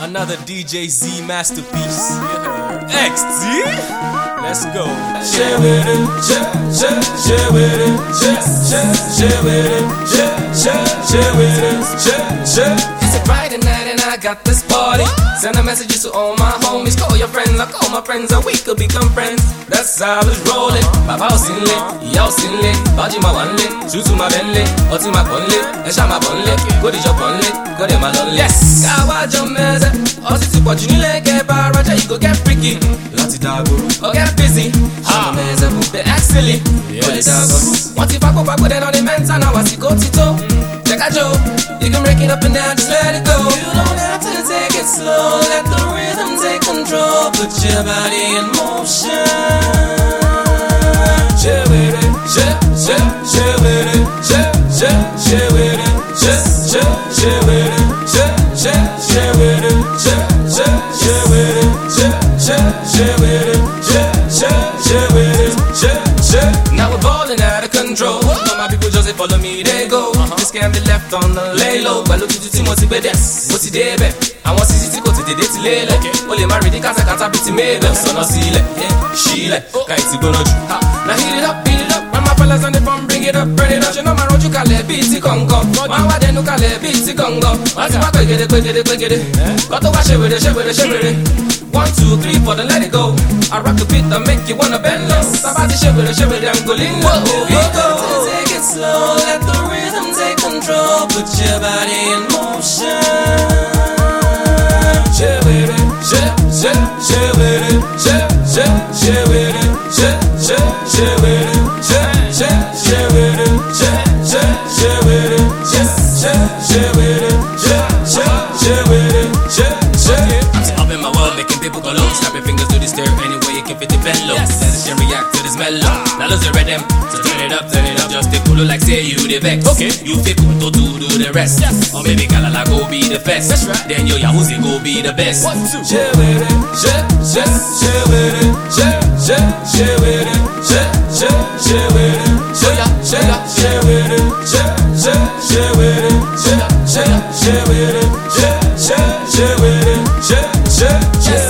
Another DJ Zeez masterpiece. XZ? Let's go. Share with it, share, share, share with it, share, share, share with it, share, share, share with it, share, share got this party. Send a message to all my homies. Call your friends, Like all my friends, and we could become friends. That's how it's rolling. My house in lit, y'all's in lit. Baji my one lit, shoot to my bend lit, in my bun lit, and shot my bun lit. Go to your bun lit, go to my lun lit. Yes! Kawa jomeze, or to what you need, get by Roger, you go get freaky. Lati dago, or get busy. Ha! Jomeze, move the axily. Yes! What if I go back with it on the mental, now I see go tito. Check out Joe, you can break it up and down, just let it go. Your body in motion. Share with it, share, share, share with it, share, share, share with it, share, share, share with it, share, share, share with it, share, share, share with it, share, share, share with it, share, share, share with it, share, share. Now we're balling out of control. But my people just follow me, they go. This can't be left on the lay low. Pẹ̀lú tuntun tí mo ti gbé dẹ̀, mo ti dé bẹ̀. Àwọn sisi tí kò tètè dé ti lélẹ̀. Lè má rí ní kátàkátà bíi ti mébẹ̀. Sọ̀nà sílẹ̀, sílẹ̀, káyì ti gbóná jù. Now heat it up, beat it up. When my fellas on the phone, bring it up, burn it up. Náà máa rojú kalẹ̀ bíi ti kọ̀ǹgọ̀? Á wá dẹnu kalẹ̀ bíi ti kọ̀ǹgọ̀. Wọ́n ti wá pégede, pégede, pégede. Kọ́ tó wá ṣe wèrè, ṣe wèrè, ṣe wèrè. One, two, three, four, then let it go. I rock the beat that make you wanna bend low. Sabati shibere shibere and go lingo. We go. Take it slow, let the rhythm take control. Put your body in Okay, you fit cool to do, do the rest. Or maybe Kalala go be the best. That's right. Then yo Yahoozy go be the best. One, two. Share with it, share, share, share with it, share, share, share with it, share, share, share with it, share, share, share with it, share, share, share with it, share, share, share with it, share, share, share with it,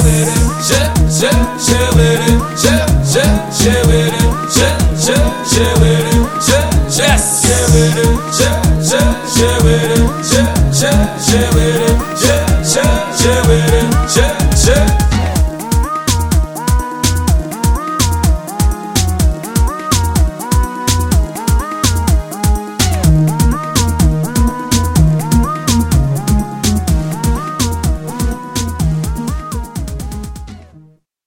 share, share, share with it, share, share, share with it, share, share, share with it, share, share, share with it, with it,